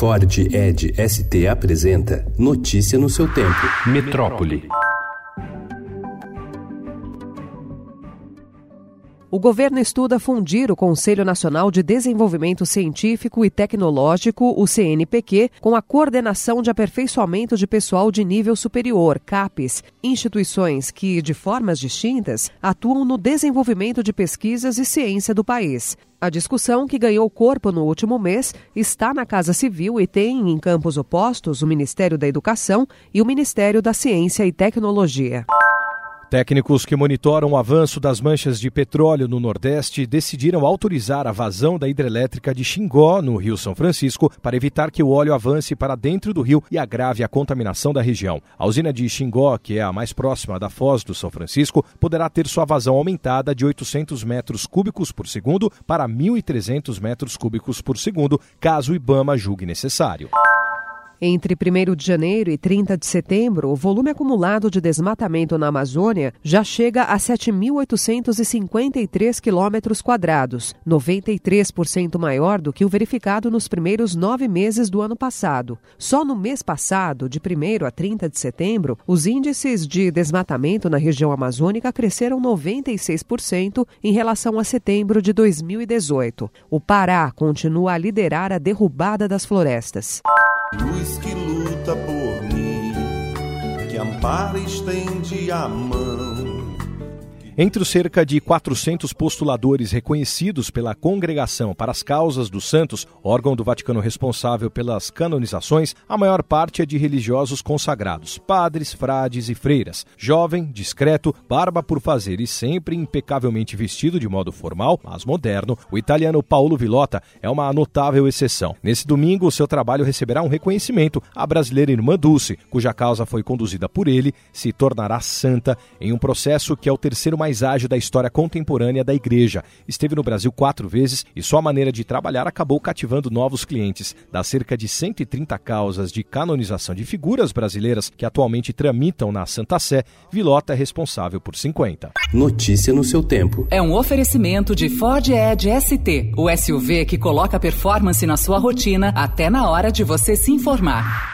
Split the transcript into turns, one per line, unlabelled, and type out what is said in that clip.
Ford Ed ST apresenta Notícia no seu tempo. Metrópole.
O governo estuda fundir o Conselho Nacional de Desenvolvimento Científico e Tecnológico, o CNPq, com a Coordenação de Aperfeiçoamento de Pessoal de Nível Superior, CAPES, instituições que, de formas distintas, atuam no desenvolvimento de pesquisas e ciência do país. A discussão, que ganhou corpo no último mês, está na Casa Civil e tem em campos opostos o Ministério da Educação e o Ministério da Ciência e Tecnologia.
Técnicos que monitoram o avanço das manchas de petróleo no Nordeste decidiram autorizar a vazão da hidrelétrica de Xingó, no Rio São Francisco, para evitar que o óleo avance para dentro do rio e agrave a contaminação da região. A usina de Xingó, que é a mais próxima da foz do São Francisco, poderá ter sua vazão aumentada de 800 metros cúbicos por segundo para 1.300 metros cúbicos por segundo, caso o Ibama julgue necessário.
Entre 1 de janeiro e 30 de setembro, o volume acumulado de desmatamento na Amazônia já chega a 7.853 quilômetros quadrados, 93% maior do que o verificado nos primeiros nove meses do ano passado. Só no mês passado, de 1 a 30 de setembro, os índices de desmatamento na região amazônica cresceram 96% em relação a setembro de 2018. O Pará continua a liderar a derrubada das florestas.
Luz que luta por mim, que ampara e estende a mão
entre os cerca de 400 postuladores reconhecidos pela Congregação para as Causas dos Santos, órgão do Vaticano responsável pelas canonizações, a maior parte é de religiosos consagrados, padres, frades e freiras. Jovem, discreto, barba por fazer e sempre impecavelmente vestido de modo formal, mas moderno, o italiano Paulo Vilota é uma notável exceção. Nesse domingo, seu trabalho receberá um reconhecimento. A brasileira Irmã Dulce, cuja causa foi conduzida por ele, se tornará santa em um processo que é o terceiro mais mais ágil da história contemporânea da igreja. Esteve no Brasil quatro vezes e sua maneira de trabalhar acabou cativando novos clientes. Das cerca de 130 causas de canonização de figuras brasileiras que atualmente tramitam na Santa Sé, Vilota é responsável por 50.
Notícia no seu tempo.
É um oferecimento de Ford Edge ST, o SUV que coloca performance na sua rotina até na hora de você se informar.